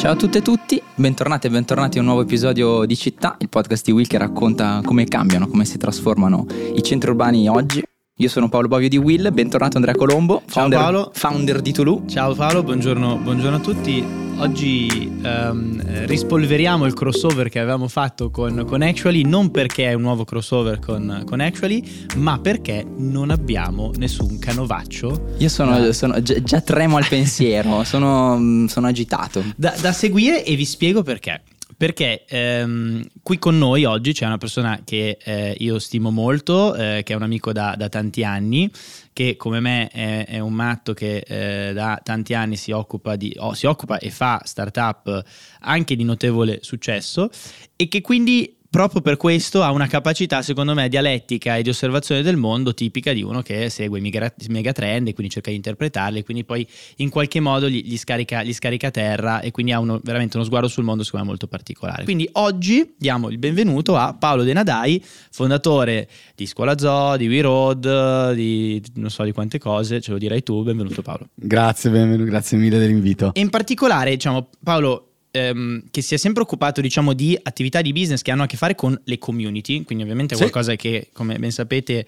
Ciao a tutte e tutti, bentornati e bentornati a un nuovo episodio di Città, il podcast di Will che racconta come cambiano, come si trasformano i centri urbani oggi. Io sono Paolo Bovio di Will, bentornato Andrea Colombo, Ciao founder, Paolo. founder di Tulu. Ciao Paolo, buongiorno, buongiorno a tutti. Oggi ehm, rispolveriamo il crossover che avevamo fatto con, con Actually, non perché è un nuovo crossover con, con Actually, ma perché non abbiamo nessun canovaccio Io sono, Ah. sono- già, già tremo al pensiero, sono, sono agitato. da, da seguire e vi spiego perché. Perché ehm, qui con noi oggi c'è una persona che eh, io stimo molto, eh, che è un amico da, da tanti anni, che come me è, è un matto che eh, da tanti anni si occupa, di, oh, si occupa e fa startup anche di notevole successo e che quindi proprio per questo ha una capacità secondo me dialettica e di osservazione del mondo tipica di uno che segue i migra- megatrend e quindi cerca di interpretarli e quindi poi in qualche modo gli, gli scarica, gli scarica a terra e quindi ha uno- veramente uno sguardo sul mondo secondo me molto particolare. Quindi oggi diamo il benvenuto a Paolo De Nadai, fondatore di Scuola Zoo, di We Road, di non so di quante cose, ce lo dirai tu, benvenuto Paolo. Grazie, benvenuto, grazie mille dell'invito. E in particolare, diciamo, Paolo, ehm, che si è sempre occupato, diciamo, di attività di business che hanno a che fare con le community, quindi ovviamente è Sì. qualcosa che, come ben sapete,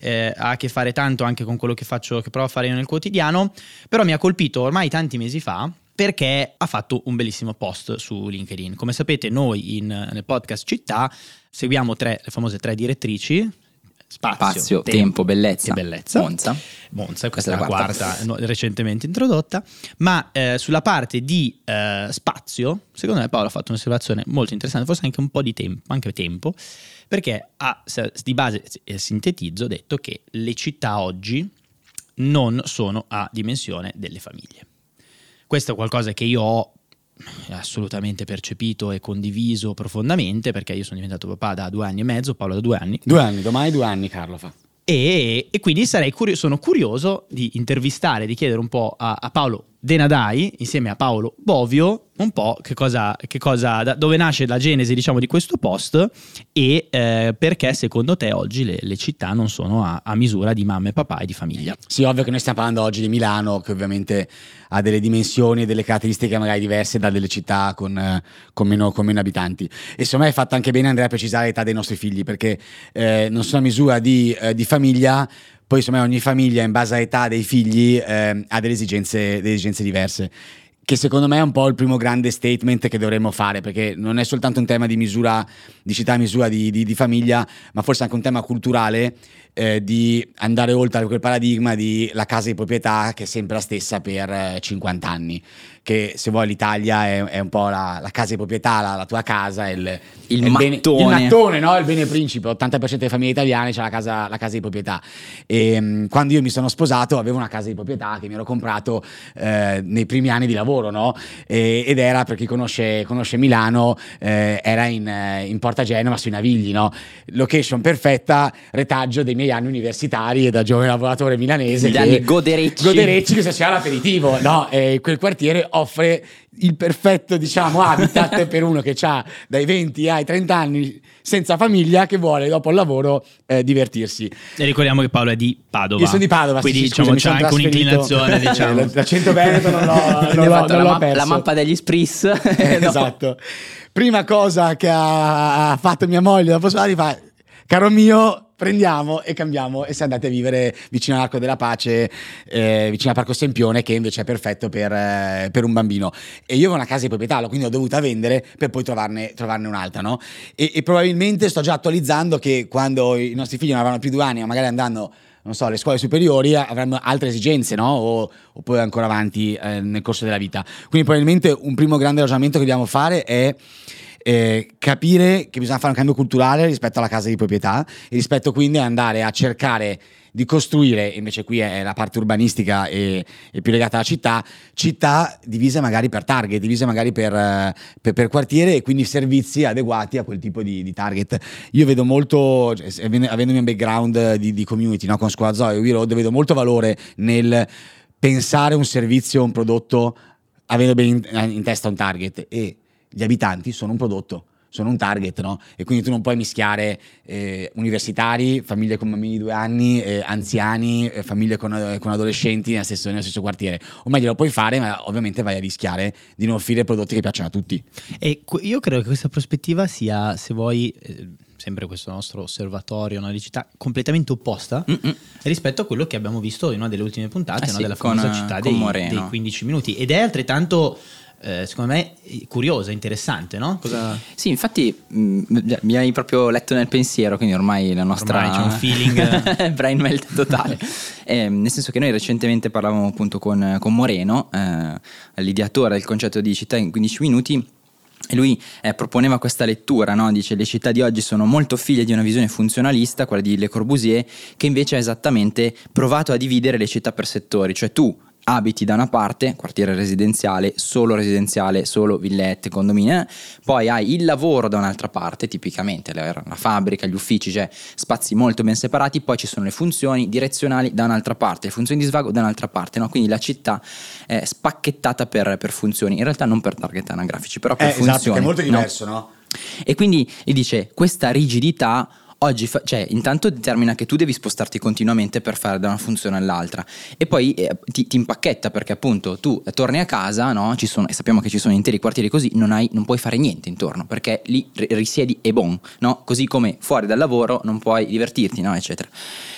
eh, ha a che fare tanto anche con quello che faccio, che provo a fare io nel quotidiano, però mi ha colpito ormai tanti mesi fa perché ha fatto un bellissimo post su LinkedIn. Come sapete, noi in- nel podcast Città seguiamo tre, le famose tre direttrici. Spazio, Spazio, tempo, bellezza. e bellezza. Monza. Monza, questa, Questa è la quarta. quarta, no, recentemente introdotta, ma eh, sulla parte di eh, spazio, secondo me Paolo ha fatto un'osservazione molto interessante, forse anche un po' di tempo, anche tempo, perché ha di base, eh, sintetizzo, detto che le città oggi non sono a dimensione delle famiglie. Questo è qualcosa che io ho assolutamente percepito e condiviso profondamente perché io sono diventato papà da due anni e mezzo, Paolo da due anni, Due anni, domani due anni Carlo fa. e, e quindi sarei curio- sono curioso di intervistare, di chiedere un po' a, a Paolo Denadai insieme a Paolo Bovio un po' che cosa, che cosa da- dove nasce la genesi diciamo di questo post e eh, perché secondo te oggi le, le città non sono a, a misura di mamma e papà e di famiglia. Sì, ovvio che noi stiamo parlando oggi di Milano, che ovviamente ha delle dimensioni e delle caratteristiche magari diverse da delle città con, con meno, con meno abitanti. E secondo me hai fatto anche bene Andrea a precisare l'età dei nostri figli, perché eh, non sono a misura di, eh, di famiglia, poi insomma ogni famiglia in base all'età dei figli eh, ha delle esigenze, delle esigenze diverse. Che secondo me è un po' il primo grande statement che dovremmo fare, perché non è soltanto un tema di misura, di città, misura di, di- di famiglia, ma forse anche un tema culturale eh, di andare oltre quel paradigma di la casa di proprietà che è sempre la stessa per eh, 50 anni. Che se vuoi l'Italia è, è un po' la, la casa di proprietà, la, la tua casa, è il, Il è bene- mattone. il mattone, no? il bene principe. 80% delle famiglie italiane c'è la casa, la casa di proprietà. E mm, quando io mi sono sposato avevo una casa di proprietà che mi ero comprato eh, nei primi anni di lavoro, no? E- ed era, per chi conosce, conosce Milano, eh, era in, eh, in Porta Genova sui Navigli, no? Location perfetta, retaggio dei miei anni universitari e da giovane lavoratore milanese. Gli che- anni goderecci. Goderecci che si faceva l'aperitivo, no? E quel quartiere offre il perfetto, diciamo, habitat per uno che ha dai 20 ai 30 anni senza famiglia che vuole dopo il lavoro eh, divertirsi. E ricordiamo che Paolo è di Padova. Io sono di Padova, quindi sì, diciamo scusa, c'è anche un'inclinazione diciamo. L'accento veneto non l'ho, non l'ho- non la, l'ho ma- perso. la mappa degli spris. Eh, No. Esatto. Prima cosa che ha fatto mia moglie dopo sposarsi fa caro mio prendiamo e cambiamo e siamo andati a vivere vicino all'Arco della Pace eh, vicino al Parco Sempione che invece è perfetto per, eh, per un bambino e io avevo una casa di proprietà quindi ho dovuta vendere per poi trovarne, trovarne un'altra no? e, e probabilmente sto già attualizzando che quando i nostri figli non avranno più due anni ma magari andranno non so, le scuole superiori avranno altre esigenze, no? O, o poi ancora avanti eh, nel corso della vita. Quindi probabilmente un primo grande ragionamento che dobbiamo fare è eh, capire che bisogna fare un cambio culturale rispetto alla casa di proprietà e rispetto quindi ad andare a cercare di costruire, invece qui è la parte urbanistica e, e più legata alla città, città divise magari per target, divise magari per, eh, per- per quartiere e quindi servizi adeguati a quel tipo di, di target. Io vedo molto, cioè, avendo- un background di, di community no, con Scuola Zoo e We vedo molto valore nel pensare un servizio, un prodotto avendo ben in, in testa un target e gli abitanti sono un prodotto sono un target, no? E quindi tu non puoi mischiare eh, universitari, famiglie con bambini di due anni, eh, anziani, eh, famiglie con, eh, con adolescenti nello stesso, nello stesso, quartiere. O meglio, lo puoi fare, ma ovviamente vai a rischiare di non offrire prodotti che piacciono a tutti. E io credo che questa prospettiva sia, se vuoi eh, sempre questo nostro osservatorio, una città completamente opposta Mm-mm. rispetto a quello che abbiamo visto in una delle ultime puntate eh no, sì, della famosa con, città con dei, dei, 15 minuti. Ed è altrettanto eh, secondo me curiosa, interessante, no? Cosa... Sì, infatti mh, mi hai proprio letto nel pensiero, quindi ormai la nostra... Ormai c'è un feeling... brain melt totale. eh, nel senso che noi recentemente parlavamo appunto con, con Moreno, eh, l'ideatore del concetto di città in 15 minuti, e lui eh, proponeva questa lettura, no? dice le città di oggi sono molto figlie di una visione funzionalista, quella di Le Corbusier, che invece ha esattamente provato a dividere le città per settori, cioè tu abiti da una parte, quartiere residenziale, solo residenziale, solo villette, condomini, eh? poi hai il lavoro da un'altra parte, tipicamente la, la, fabbrica, gli uffici, cioè spazi molto ben separati, poi ci sono le funzioni direzionali da un'altra parte, le funzioni di svago da un'altra parte, no? quindi la città è spacchettata per, per, funzioni, in realtà non per target anagrafici, però per eh, funzioni. Esatto, è molto diverso, no? no? E quindi gli dice questa rigidità oggi, fa- cioè, intanto determina che tu devi spostarti continuamente per fare da una funzione all'altra e poi eh, ti, ti, impacchetta perché appunto tu torni a casa, no? Ci sono, e sappiamo che ci sono interi quartieri così, non, hai, non puoi fare niente intorno perché lì risiedi e bon, no? Così come fuori dal lavoro non puoi divertirti, no? Eccetera.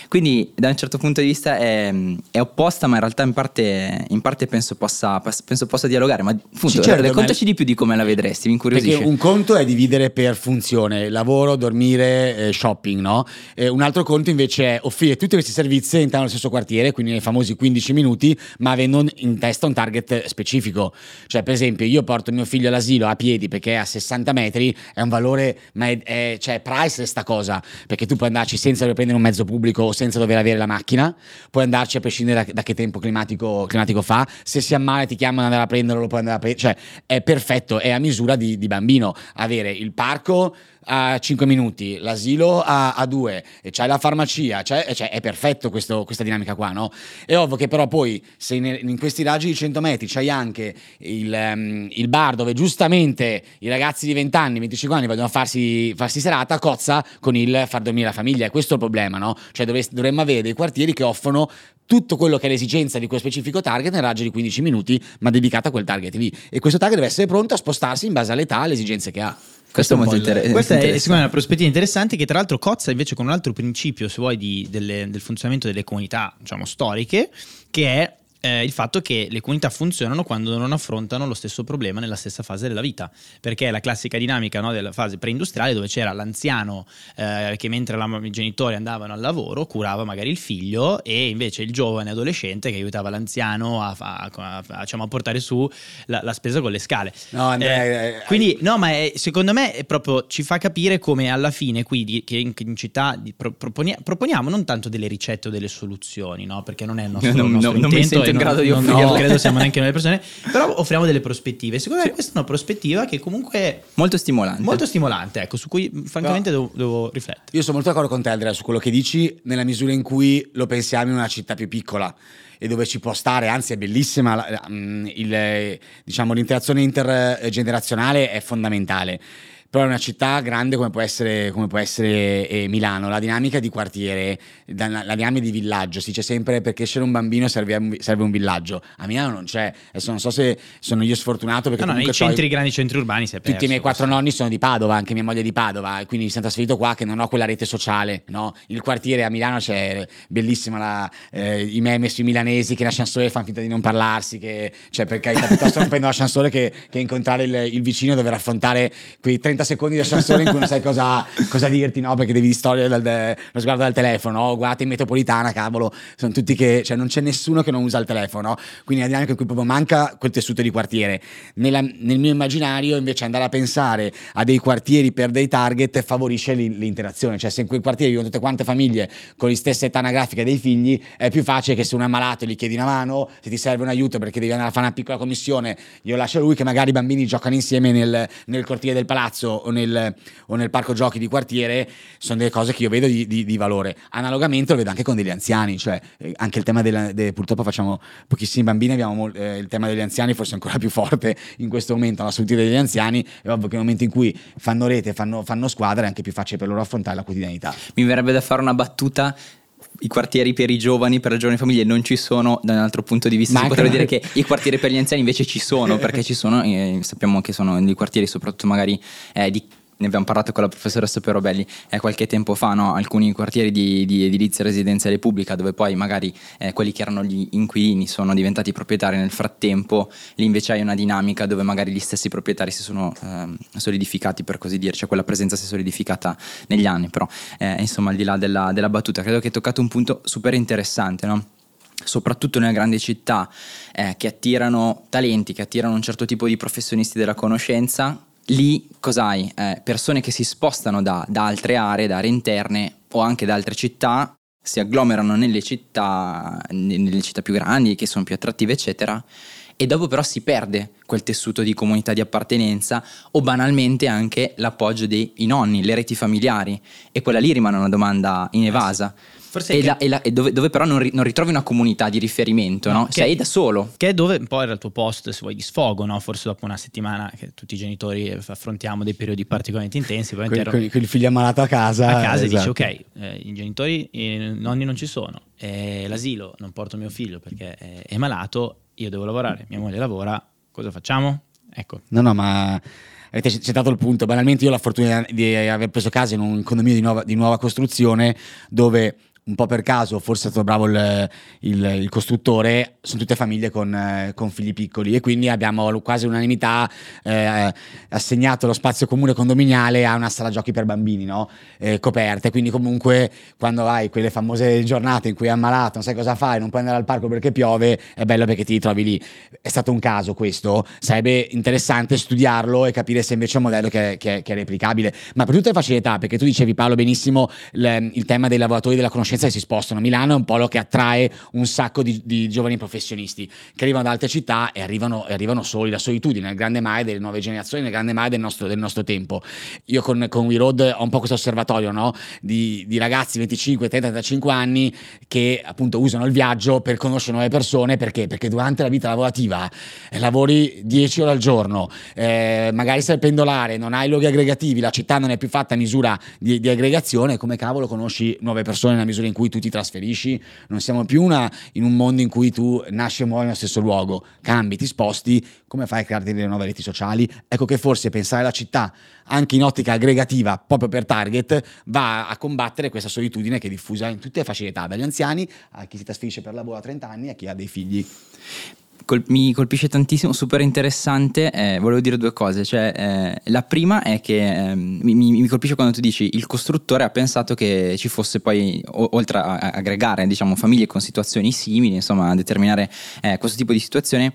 Quindi da un certo punto di vista è, è opposta, ma in realtà in parte, in parte penso, possa, penso, possa, dialogare. Ma appunto, sì, certo, raccontaci ma... di più di come la vedresti, mi incuriosisce. Perché un conto è dividere per funzione, lavoro, dormire, eh, shopping, no? E un altro conto invece è offrire tutti questi servizi all'interno dello stesso quartiere, quindi nei famosi 15 minuti, ma avendo in testa un target specifico. Cioè, per esempio, io porto mio figlio all'asilo a piedi perché è a 60 metri, è un valore, ma è, è cioè, priceless sta cosa, perché tu puoi andarci senza prendere un mezzo pubblico senza dover avere la macchina, puoi andarci a prescindere da, da che tempo climatico, climatico, fa, se si ammala ti chiamano ad andare a prenderlo, lo puoi andare a prendere, cioè è perfetto, è a misura di, di bambino, avere il parco a 5 minuti, l'asilo a, a 2, e c'hai la farmacia, c'è, cioè, è perfetto questo, questa dinamica qua, no? È ovvio che però poi se in, in questi raggi di 100 metri c'hai anche il, um, il, bar dove giustamente i ragazzi di 20 anni, 25 anni vogliono farsi, farsi serata, cozza con il far dormire la famiglia, è questo il problema, no? Cioè dovremmo avere dei quartieri che offrono tutto quello che è l'esigenza di quel specifico target nel raggio di 15 minuti, ma dedicato a quel target lì. E questo target deve essere pronto a spostarsi in base all'età e alle esigenze che ha. Questo, è molto interessante. Questa è secondo me una prospettiva interessante che tra l'altro cozza invece con un altro principio, se vuoi, di, delle, del funzionamento delle comunità, diciamo, storiche, che è eh, il fatto che le comunità funzionano quando non affrontano lo stesso problema nella stessa fase della vita, perché è la classica dinamica no, della fase preindustriale dove c'era l'anziano eh, che mentre la, i genitori andavano al lavoro curava magari il figlio e invece il giovane adolescente che aiutava l'anziano a, a, a, a diciamo, portare su la, la, spesa con le scale. No, Andrea, eh, eh, quindi, no, ma è, secondo me è proprio, ci fa capire come alla fine qui di, che in, in città di, pro, proponiamo, proponiamo non tanto delle ricette o delle soluzioni, no? perché non è il nostro, non, il nostro non, intento. Non in grado di offrire. No, credo siamo neanche noi le persone, però offriamo delle prospettive. Secondo me questa è una prospettiva che comunque è molto stimolante. Molto stimolante, ecco, su cui francamente devo, devo, riflettere. Io sono molto d'accordo con te Andrea su quello che dici, nella misura in cui lo pensiamo in una città più piccola e dove ci può stare, anzi è bellissima, il, diciamo, l'interazione intergenerazionale è fondamentale però è una città grande come può essere, come può essere eh, Milano, la dinamica di quartiere, la, la, dinamica di villaggio, si dice sempre per crescere un bambino serve, serve, un villaggio, a Milano non c'è, adesso non so se sono io sfortunato perché no, no, nei centri, grandi centri urbani si è perso, Tutti i miei quattro nonni sono di Padova, anche mia moglie è di Padova, quindi mi sono trasferito qua che non ho quella rete sociale, no? il quartiere a Milano c'è bellissima la, eh, i meme sui milanesi che in ascensore fanno finta di non parlarsi, che, cioè per carità piuttosto non prendo l'ascensore che, che incontrare il, il vicino e dover affrontare quei 30 secondi di ascensore in cui non sai cosa, cosa dirti, no? Perché devi distogliere dal, lo sguardo dal telefono, no? Guardate in metropolitana, cavolo, sono tutti che, cioè non c'è nessuno che non usa il telefono, no? Quindi la dinamica in cui proprio manca quel tessuto di quartiere. Nella, nel mio immaginario, invece, andare a pensare a dei quartieri per dei target favorisce l'interazione, cioè se in quel quartiere vivono tutte quante famiglie con le stesse età anagrafiche dei figli, è più facile che se uno è malato gli chiedi una mano, se ti serve un aiuto perché devi andare a fare una piccola commissione, glielo lascia lui che magari i bambini giocano insieme nel, nel cortile del palazzo spesso o nel, o nel parco giochi di quartiere sono delle cose che io vedo di, di, di valore. Analogamente lo vedo anche con degli anziani, cioè eh, anche il tema della, de, purtroppo facciamo pochissimi bambini, abbiamo eh, il tema degli anziani forse ancora più forte in questo momento, la salute degli anziani, è ovvio che nel momento in cui fanno rete, fanno, fanno squadra è anche più facile per loro affrontare la quotidianità. Mi verrebbe da fare una battuta i quartieri per i giovani, per le giovani famiglie non ci sono, da un altro punto di vista Ma si potrebbe dire che i quartieri per gli anziani invece ci sono, perché ci sono, eh, sappiamo che sono dei quartieri soprattutto magari eh, di ne abbiamo parlato con la professoressa Perobelli eh, qualche tempo fa, no? alcuni quartieri di, di, edilizia residenziale pubblica dove poi magari eh, quelli che erano gli inquilini sono diventati proprietari nel frattempo, lì invece hai una dinamica dove magari gli stessi proprietari si sono eh, solidificati per così dire, cioè quella presenza si è solidificata negli anni, però eh, insomma al di là della, della, battuta credo che hai toccato un punto super interessante. No? soprattutto nelle grandi città eh, che attirano talenti, che attirano un certo tipo di professionisti della conoscenza, lì cos'hai? Eh, persone che si spostano da, da, altre aree, da aree interne o anche da altre città, si agglomerano nelle città, nelle città più grandi, che sono più attrattive, eccetera. E dopo però si perde quel tessuto di comunità di appartenenza o banalmente anche l'appoggio dei nonni, le reti familiari. E quella lì rimane una domanda inevasa. Forse e, che... la, e, la, e dove, dove, però non, ri, non, ritrovi una comunità di riferimento, no? no? Sei da solo. Che è dove poi era il tuo post, se vuoi, di sfogo, no? Forse dopo una settimana che tutti i genitori affrontiamo dei periodi particolarmente intensi. Con, il figlio ammalato a casa. A casa esatto. e dici, ok, eh, i genitori, i nonni non ci sono, eh, l'asilo non porto mio figlio perché è, è malato, io devo lavorare, mia moglie lavora, cosa facciamo? Ecco. No, no, ma avete citato il punto. Banalmente, io ho la fortuna di aver preso casa in un condominio di nuova, di nuova costruzione dove un po' per caso, forse è stato bravo il, il, il costruttore, sono tutte famiglie con, eh, con, figli piccoli e quindi abbiamo quasi unanimità eh, assegnato lo spazio comune condominiale a una sala giochi per bambini, no? eh, coperte, quindi comunque quando hai quelle famose giornate in cui è ammalato, non sai cosa fare, non puoi andare al parco perché piove, è bello perché ti ritrovi lì. È stato un caso questo, sarebbe interessante studiarlo e capire se invece è un modello che, che, che è replicabile, ma per tutte le facilità, perché tu dicevi Paolo benissimo il, il tema dei lavoratori della conoscenza conoscenza e si spostano. Milano è un polo che attrae un sacco di, di giovani professionisti che arrivano da altre città e arrivano, e arrivano soli, la solitudine, il grande male delle nuove generazioni, il grande male del nostro, del nostro tempo. Io con, con We Road ho un po' questo osservatorio no? di, di, ragazzi 25, 30, 35 anni che appunto usano il viaggio per conoscere nuove persone perché? Perché durante la vita lavorativa eh, lavori 10 ore al giorno, eh, magari sei pendolare, non hai luoghi aggregativi, la città non è più fatta a misura di, di aggregazione, come cavolo conosci nuove persone nella misura in cui tu ti trasferisci, non siamo più una, in un mondo in cui tu nasci e muori nello stesso luogo, cambi, ti sposti, come fai a crearti delle nuove reti sociali? Ecco che forse pensare alla città anche in ottica aggregativa, proprio per target, va a combattere questa solitudine che è diffusa in tutte le fasce d'età, dagli anziani a chi si trasferisce per lavoro a 30 anni a chi ha dei figli col- mi colpisce tantissimo, super interessante. Eh, volevo dire due cose. Cioè, eh, la prima è che eh, mi, mi, colpisce quando tu dici il costruttore ha pensato che ci fosse poi, o- oltre a, a aggregare diciamo, famiglie con situazioni simili, insomma, a determinare eh, questo tipo di situazione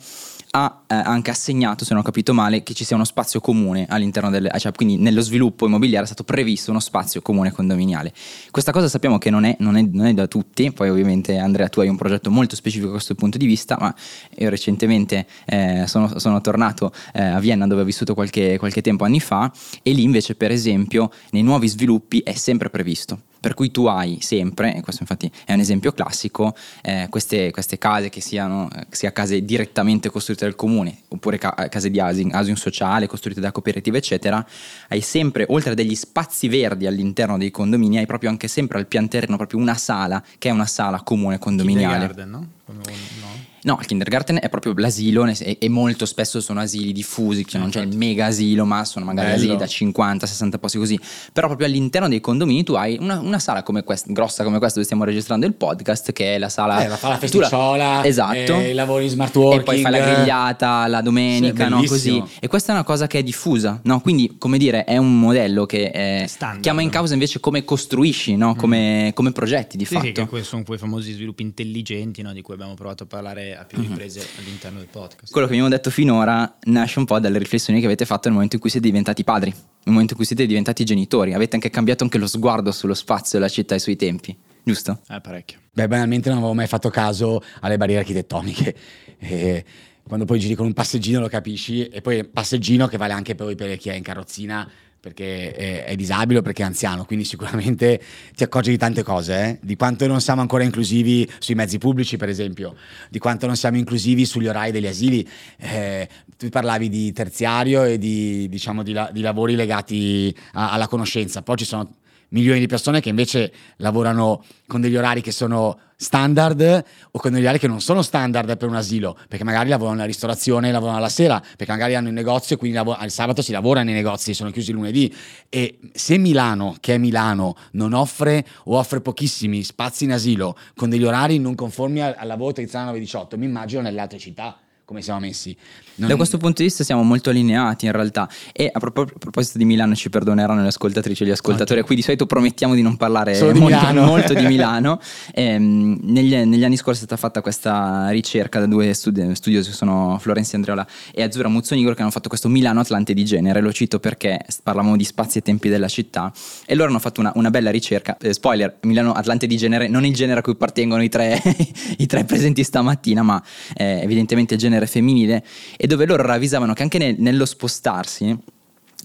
ha eh, anche assegnato, se non ho capito male, che ci sia uno spazio comune all'interno del, cioè quindi nello sviluppo immobiliare è stato previsto uno spazio comune condominiale. Questa cosa sappiamo che non è, non è, non è da tutti, poi ovviamente Andrea tu hai un progetto molto specifico da questo punto di vista, ma io recentemente eh, sono, sono, tornato eh, a Vienna dove ho vissuto qualche, qualche tempo anni fa e lì invece per esempio nei nuovi sviluppi è sempre previsto per cui tu hai sempre, e questo infatti è un esempio classico, eh, queste, queste, case che siano sia case direttamente costruite dal comune oppure ca- case di housing, housing sociale costruite da cooperative eccetera, hai sempre, oltre a degli spazi verdi all'interno dei condomini, hai proprio anche sempre al pian terreno proprio una sala che è una sala comune condominiale. Garden, no? Come, no? No, il kindergarten è proprio l'asilo e, e molto spesso sono asili diffusi, cioè non c'è il mega asilo, ma sono magari Bello. asili da 50-60 posti così. Però proprio all'interno dei condomini tu hai una, una sala come questa, grossa come questa dove stiamo registrando il podcast, che è la sala... Eh, la fa la festicciola, esatto. Eh, lavori in smart working. E poi fai la grigliata la domenica, sì, no? Così. E questa è una cosa che è diffusa, no? Quindi, come dire, è un modello che è, Standard, chiama in causa invece come costruisci, no? Come, mm. come progetti di sì, fatto. Sì, che sono quei famosi sviluppi intelligenti, no? Di cui abbiamo provato a parlare a più mm-hmm. riprese. Mm-hmm all'interno del podcast. Quello che abbiamo detto finora nasce un po' dalle riflessioni che avete fatto nel momento in cui siete diventati padri, nel momento in cui siete diventati genitori. Avete anche cambiato anche lo sguardo sullo spazio della città e sui tempi, giusto? Eh, parecchio. Beh, banalmente non avevo mai fatto caso alle barriere architettoniche. E quando poi giri con un passeggino lo capisci, e poi passeggino che vale anche poi per chi è in carrozzina perché è, è, disabile o perché è anziano, quindi sicuramente ti accorgi di tante cose, eh? di quanto non siamo ancora inclusivi sui mezzi pubblici, per esempio, di quanto non siamo inclusivi sugli orari degli asili. Eh, tu parlavi di terziario e di, diciamo, di, la, di lavori legati a, alla conoscenza, poi ci sono milioni di persone che invece lavorano con degli orari che sono standard o con degli orari che non sono standard per un asilo, perché magari lavorano nella ristorazione, lavorano alla sera, perché magari hanno il negozio e quindi lav- al sabato si lavora nei negozi, sono chiusi lunedì. E se Milano, che è Milano, non offre o offre pochissimi spazi in asilo con degli orari non conformi al, al lavoro tradizionale 9-18, mi immagino nelle altre città come siamo messi. Non... Da questo punto di vista siamo molto allineati in realtà. E a, pro- a proposito di Milano ci perdoneranno le ascoltatrici e gli ascoltatori a cui di solito promettiamo di non parlare di molto, molto di Milano. Ehm, negli, negli, anni scorsi è stata fatta questa ricerca da due studi- studiosi sono Florenzi Andreola e Azzurra Muzzonigro che hanno fatto questo Milano Atlante di genere, lo cito perché parlavamo di spazi e tempi della città. E loro hanno fatto una, una bella ricerca, eh, spoiler, Milano Atlante di genere, non il genere a cui appartengono i tre, i tre presenti stamattina ma eh, evidentemente il genere genere femminile e dove loro ravvisavano che anche nel, nello spostarsi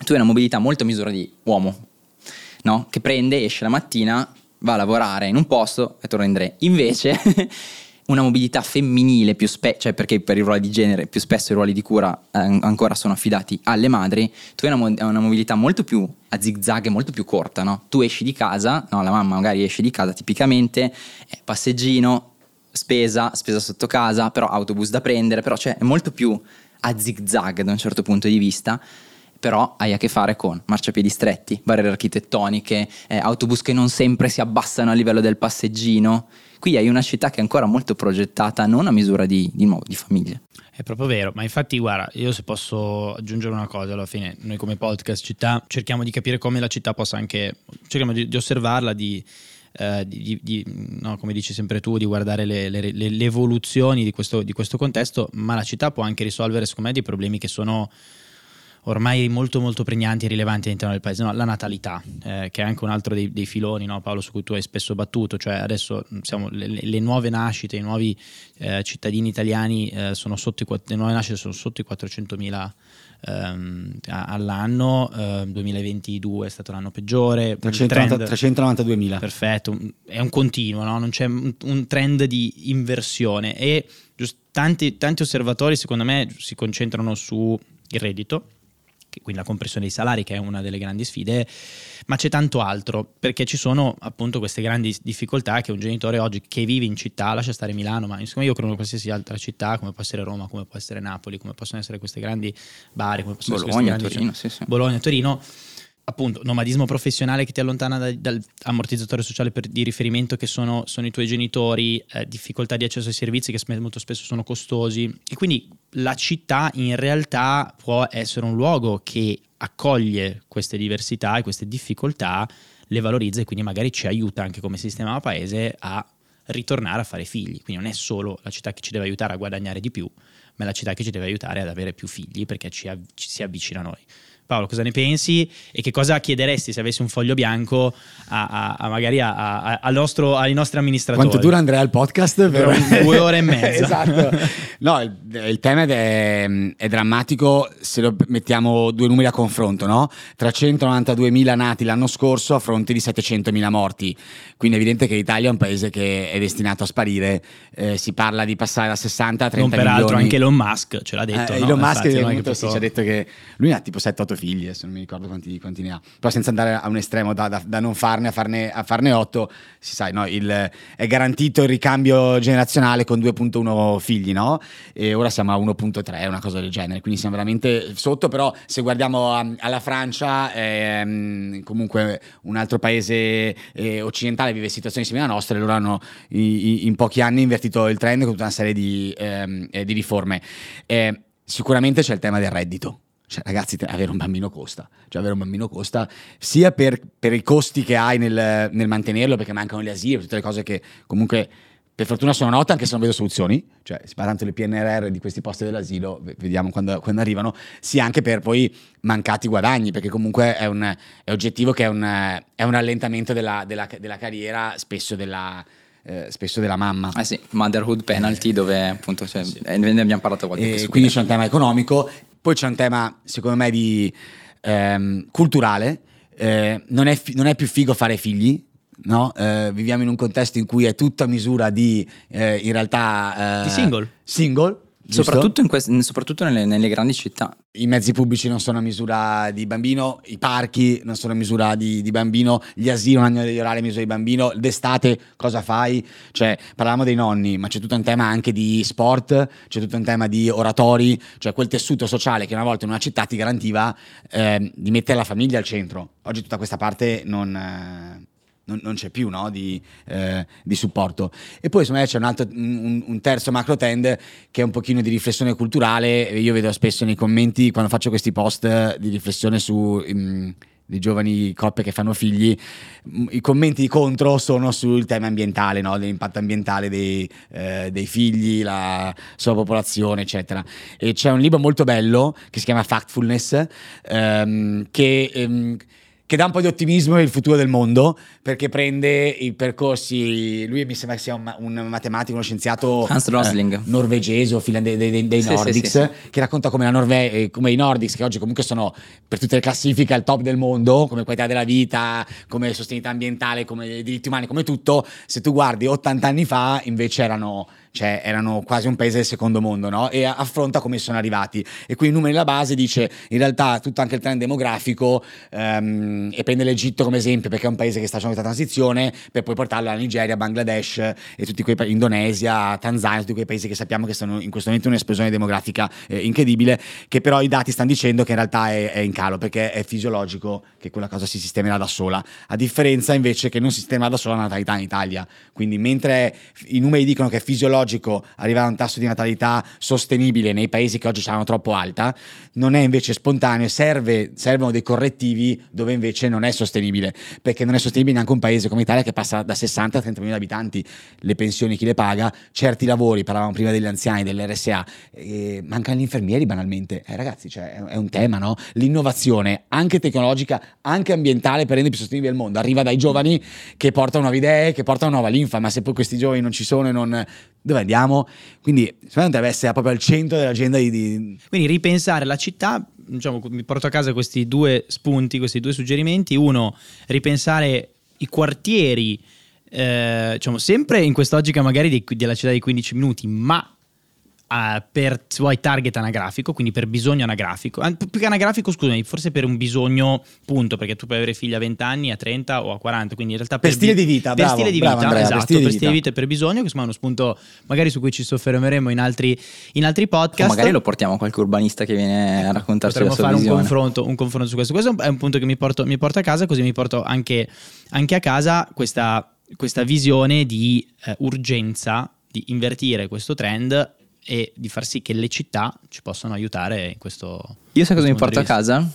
tu hai una mobilità molto a misura di uomo, no? che prende, esce la mattina, va a lavorare in un posto e torna in tre. Invece una mobilità femminile più spesso, cioè perché per i ruoli di genere più spesso i ruoli di cura eh, ancora sono affidati alle madri, tu hai una, mo- una, mobilità molto più a zigzag e molto più corta, no? Tu esci di casa, no, la mamma magari esce di casa tipicamente, eh, passeggino, spesa, spesa sotto casa, però autobus da prendere, però cioè, è molto più a zigzag da un certo punto di vista però hai a che fare con marciapiedi stretti, barriere architettoniche, eh, autobus che non sempre si abbassano a livello del passeggino. Qui hai una città che è ancora molto progettata non a misura di, di, nuovo, di famiglie. È proprio vero, ma infatti guarda, io se posso aggiungere una cosa alla fine, noi come podcast città cerchiamo di capire come la città possa anche, cerchiamo di, di osservarla, di eh, di, di, no, come dici sempre tu, di guardare le, le, le, le evoluzioni di questo, di questo, contesto, ma la città può anche risolvere, secondo me, dei problemi che sono ormai molto molto pregnanti e rilevanti all'interno del paese, no, la natalità, eh, che è anche un altro dei, dei filoni, no, Paolo, su cui tu hai spesso battuto, cioè adesso siamo, le, le, nuove nascite, i nuovi eh, cittadini italiani eh, sono sotto i, le nuove nascite sono sotto i 400.000 ehm, all'anno, eh, 2022 è stato l'anno peggiore. 392.000. Perfetto, è un continuo, no? non c'è un, un, trend di inversione e giust, tanti, tanti osservatori secondo me si concentrano sul reddito quindi la compressione dei salari che è una delle grandi sfide, ma c'è tanto altro perché ci sono appunto queste grandi difficoltà che un genitore oggi che vive in città lascia stare Milano, ma insomma io credo che qualsiasi altra città come può essere Roma, come può essere Napoli, come possono essere queste grandi bari, come possono Bologna, essere Torino, sì, sì. Bologna, Torino appunto nomadismo professionale che ti allontana da, dall'ammortizzatore sociale per, di riferimento che sono, sono i tuoi genitori, eh, difficoltà di accesso ai servizi che molto spesso sono costosi e quindi la città in realtà può essere un luogo che accoglie queste diversità e queste difficoltà, le valorizza e quindi magari ci aiuta anche come sistema paese a ritornare a fare figli. Quindi non è solo la città che ci deve aiutare a guadagnare di più, ma è la città che ci deve aiutare ad avere più figli perché ci, av- ci si avvicina a noi. Paolo, cosa ne pensi e che cosa chiederesti se avessi un foglio bianco a, a, a magari al nostro, ai nostri amministratori? Quanto dura Andrea il podcast? Per due ore e mezza. esatto. No, il, il tema è, è, drammatico se lo mettiamo due numeri a confronto, no? 392.000 nati l'anno scorso a fronte di 700.000 morti. Quindi è evidente che l'Italia è un paese che è destinato a sparire. Eh, si parla di passare da 60 a 30 non peraltro milioni. anche Elon Musk ce l'ha detto. Eh, no? Elon Musk Infatti, sì, ci ha detto che lui ha tipo 7-8 figli, adesso non mi ricordo quanti, quanti, ne ha, però senza andare a un estremo da, da, da non farne a farne, a farne 8, si sa, no, il, è garantito il ricambio generazionale con 2.1 figli, no? E ora siamo a 1.3, una cosa del genere, quindi siamo veramente sotto, però se guardiamo a, alla Francia, eh, comunque un altro paese eh, occidentale vive situazioni simili alla nostra e loro hanno in, in pochi anni invertito il trend con tutta una serie di, ehm, eh, di riforme. Eh, sicuramente c'è il tema del reddito cioè, ragazzi, avere un bambino costa. Cioè, avere un bambino costa sia per, per i costi che hai nel, nel, mantenerlo, perché mancano gli asili, tutte le cose che comunque per fortuna sono note, anche se non vedo soluzioni. Cioè, si parla tanto del PNRR di questi posti dell'asilo, vediamo quando, quando, arrivano, sia anche per poi mancati guadagni, perché comunque è, un, è oggettivo che è un, è un rallentamento della, della, della carriera, spesso della eh, spesso della mamma. Eh sì, motherhood penalty, dove appunto cioè, sì. ne abbiamo parlato qualche volta. Quindi c'è un tema economico poi c'è un tema, secondo me, di, ehm, culturale, eh, non, è fi- non, è più figo fare figli. No? Eh, viviamo in un contesto in cui è tutta misura di eh, in realtà di single. single Soprattutto, quest- soprattutto nelle, nelle, grandi città. I mezzi pubblici non sono a misura di bambino, i parchi non sono a misura di, di bambino, gli asili non hanno degli orari a misura di bambino, d'estate cosa fai? Cioè, parlavamo dei nonni, ma c'è tutto un tema anche di sport, c'è tutto un tema di oratori, cioè quel tessuto sociale che una volta in una città ti garantiva eh, di mettere la famiglia al centro. Oggi tutta questa parte non... Eh, non, non c'è più no, di, eh, di, supporto. E poi secondo c'è un, altro, un, un, terzo macro trend che è un pochino di riflessione culturale, io vedo spesso nei commenti quando faccio questi post di riflessione su... Um, di giovani coppie che fanno figli, mm, i commenti di contro sono sul tema ambientale, no? dell'impatto ambientale dei, eh, dei, figli, la sovrapopolazione, eccetera. E c'è un libro molto bello che si chiama Factfulness, ehm, che ehm, che dà un po' di ottimismo nel futuro del mondo, perché prende i percorsi, lui mi sembra che sia un, un matematico, uno scienziato eh, norvegese o finlandese dei, dei, dei sì, Nordics, sì, sì, che racconta come, la Norve- eh, come i Nordics, che oggi comunque sono per tutte le classifiche al top del mondo, come qualità della vita, come sostenibilità ambientale, come diritti umani, come tutto, se tu guardi 80 anni fa invece erano cioè erano quasi un paese del secondo mondo, no? E affronta come sono arrivati. E qui i numeri della base dice in realtà tutto anche il trend demografico um, e prende l'Egitto come esempio perché è un paese che sta facendo questa transizione per poi portarlo alla Nigeria, Bangladesh e tutti quei paesi, Indonesia, Tanzania, tutti quei paesi che sappiamo che stanno in questo momento in un'esplosione demografica eh, incredibile, che però i dati stanno dicendo che in realtà è, è, in calo perché è fisiologico che quella cosa si sistemerà da sola, a differenza invece che non si sistemerà da sola la natalità in Italia. Quindi mentre i numeri dicono che è fisiologico logico arrivare a un tasso di natalità sostenibile nei paesi che oggi saranno troppo alta, non è invece spontaneo, serve, servono dei correttivi dove invece non è sostenibile, perché non è sostenibile neanche un paese come Italia che passa da 60 a 30 milioni di abitanti, le pensioni chi le paga, certi lavori, parlavamo prima degli anziani, dell'RSA, eh, mancano gli infermieri banalmente, eh, ragazzi cioè, è un tema, no? L'innovazione anche tecnologica, anche ambientale per rendere più sostenibile il mondo, arriva dai giovani che portano nuove idee, che portano nuova linfa, ma se poi questi giovani non ci sono e non dove andiamo? Quindi secondo me deve essere proprio al centro dell'agenda di, di... Quindi ripensare la città, diciamo, mi porto a casa questi due spunti, questi due suggerimenti. Uno, ripensare i quartieri, eh, diciamo, sempre in quest'oggica magari di, della città di 15 minuti, ma Uh, per se vuoi target anagrafico, quindi per bisogno anagrafico, più che anagrafico, scusami, forse per un bisogno punto, perché tu puoi avere figli a 20 anni, a 30 o a 40, quindi in realtà per, per stile di vita, per bravo, stile di bravo, vita, Andrea, esatto, per stile, per di stile di vita e per bisogno, che è uno spunto magari su cui ci soffermeremo in altri, in altri podcast. O magari lo portiamo a qualche urbanista che viene ecco, a raccontarci la sua fare visione. un confronto, un confronto su questo. Questo è un punto che mi porto, mi porto a casa, così mi porto anche, anche a casa questa, questa visione di eh, urgenza di invertire questo trend e di far sì che le città ci possano aiutare in questo. Io sai cosa mi porto a casa?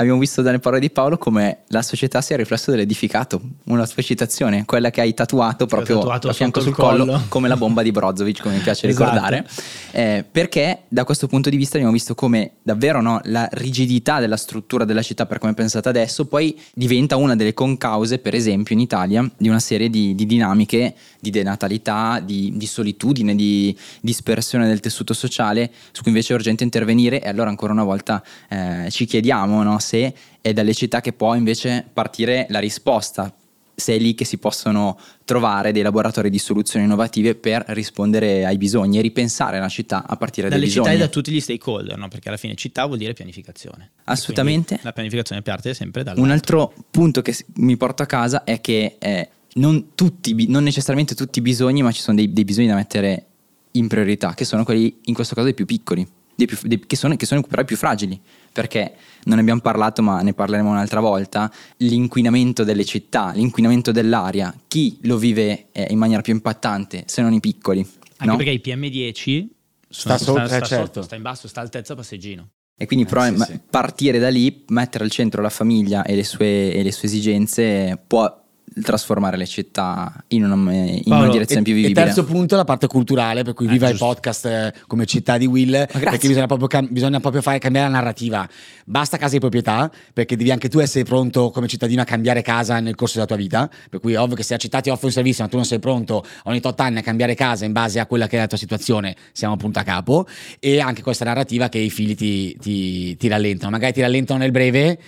Abbiamo visto dalle parole di Paolo come la società sia il riflesso dell'edificato, una sua citazione, quella che hai tatuato proprio tatuato a fianco sul collo, collo, come la bomba di Brozovic, come mi piace esatto. ricordare, eh, perché da questo punto di vista abbiamo visto come davvero no, la rigidità della struttura della città per come è pensata adesso poi diventa una delle concause, per esempio in Italia, di una serie di, di dinamiche di denatalità, di, di solitudine, di dispersione del tessuto sociale, su cui invece è urgente intervenire e allora ancora una volta eh, ci chiediamo no, se è dalle città che può invece partire la risposta, se è lì che si possono trovare dei laboratori di soluzioni innovative per rispondere ai bisogni e ripensare la città a partire dalle bisogni. Dalle città e da tutti gli stakeholder, no? perché alla fine città vuol dire pianificazione. Assolutamente. La pianificazione parte sempre dal... Un altro punto che mi porto a casa è che eh, non, tutti, non necessariamente tutti i bisogni, ma ci sono dei, dei bisogni da mettere in priorità, che sono quelli in questo caso dei più piccoli più, dei, che, sono, che sono però i più fragili, perché non ne abbiamo parlato ma ne parleremo un'altra volta, l'inquinamento delle città, l'inquinamento dell'aria, chi lo vive eh, in maniera più impattante se non i piccoli? Anche no? perché i PM10 sta, sotto, sta, sta, certo. sotto, sta in basso, sta altezza passeggino. E quindi eh, però sì, partire da lì, mettere al centro la famiglia e le sue, e le sue esigenze può trasformare le città in una, in Paolo, una direzione E, più e vivibile. terzo punto, la parte culturale, per cui Eh, viva giusto. il podcast eh, come città di Will, perché bisogna proprio, cam- bisogna proprio fare cambiare la narrativa. Basta casa di proprietà, perché devi anche tu essere pronto come cittadino a cambiare casa nel corso della tua vita, per cui è ovvio che se la città ti offre un servizio ma tu non sei pronto ogni tot anni a cambiare casa in base a quella che è la tua situazione, siamo punto a capo, e anche questa narrativa che i figli ti, ti- ti rallentano, magari ti rallentano nel breve,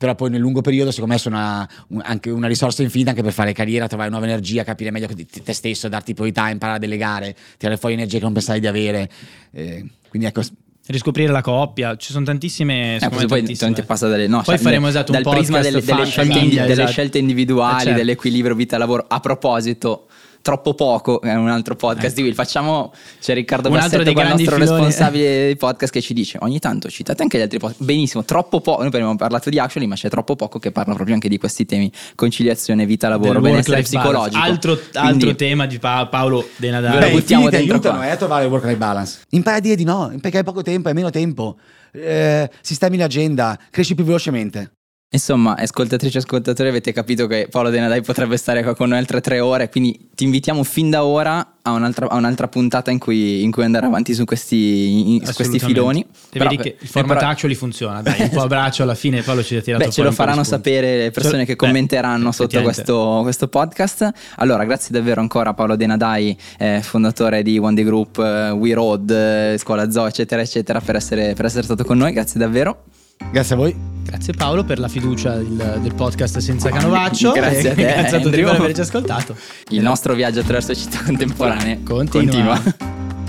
però poi nel lungo periodo secondo me sono una- un- anche una risorsa infinita anche per fare carriera, trovare nuova energia, capire meglio te te stesso, darti priorità, imparare a delegare, tirare fuori energie che non pensavi di avere. Eh, quindi ecco, Riscoprire la coppia, ci sono tantissime. Eh, poi tantissime. ti passa dalle, no, Poi cioè, faremo esatto un dal prisma podcast delle, delle fa- scelte, famiglia, delle esatto. scelte individuali, Eh, certo. dell'equilibrio vita-lavoro. A proposito, troppo poco è un altro podcast di Will. Facciamo c'è Riccardo Un altro Bassetto, dei qua, il grandi nostro filoni. responsabile dei podcast, che ci dice ogni tanto citate anche gli altri podcast. Benissimo, troppo poco. Noi abbiamo parlato di Actually, ma c'è troppo poco che parla proprio anche di questi temi: conciliazione, vita-lavoro, Del benessere psicologico. Altro, Quindi- altro tema di Pa- Paolo De Nadal. Lo Beh, i buttiamo ti aiutano qua. eh, a trovare il work-life balance. Impara a dire di no, perché hai poco tempo, hai meno tempo. Eh, sistemi l'agenda, cresci più velocemente. Insomma, ascoltatrici e ascoltatori, avete capito che Paolo De Nadai potrebbe stare qua con noi altre tre ore, quindi ti invitiamo fin da ora a un'altra, a un'altra puntata in cui, in cui andare avanti su questi, in- su questi filoni. E Però- vedi che il format però- actually funziona. Dai, un po' a braccio alla fine, Paolo ci ha tirato Beh, ce lo faranno sapere le persone che beh, commenteranno sotto effettivamente. questo, questo podcast. Allora, grazie davvero ancora a Paolo De Nadai, eh, fondatore di One Day Group, eh, We Road, eh, Scuola Zoo, eccetera, eccetera, per essere, per essere stato con noi. Grazie davvero. Grazie a voi. Grazie Paolo per la fiducia del, del podcast senza canovaccio. Grazie a te, grazie a tutti Andrew. per averci ascoltato. Il nostro viaggio attraverso città contemporanee Continua. continua.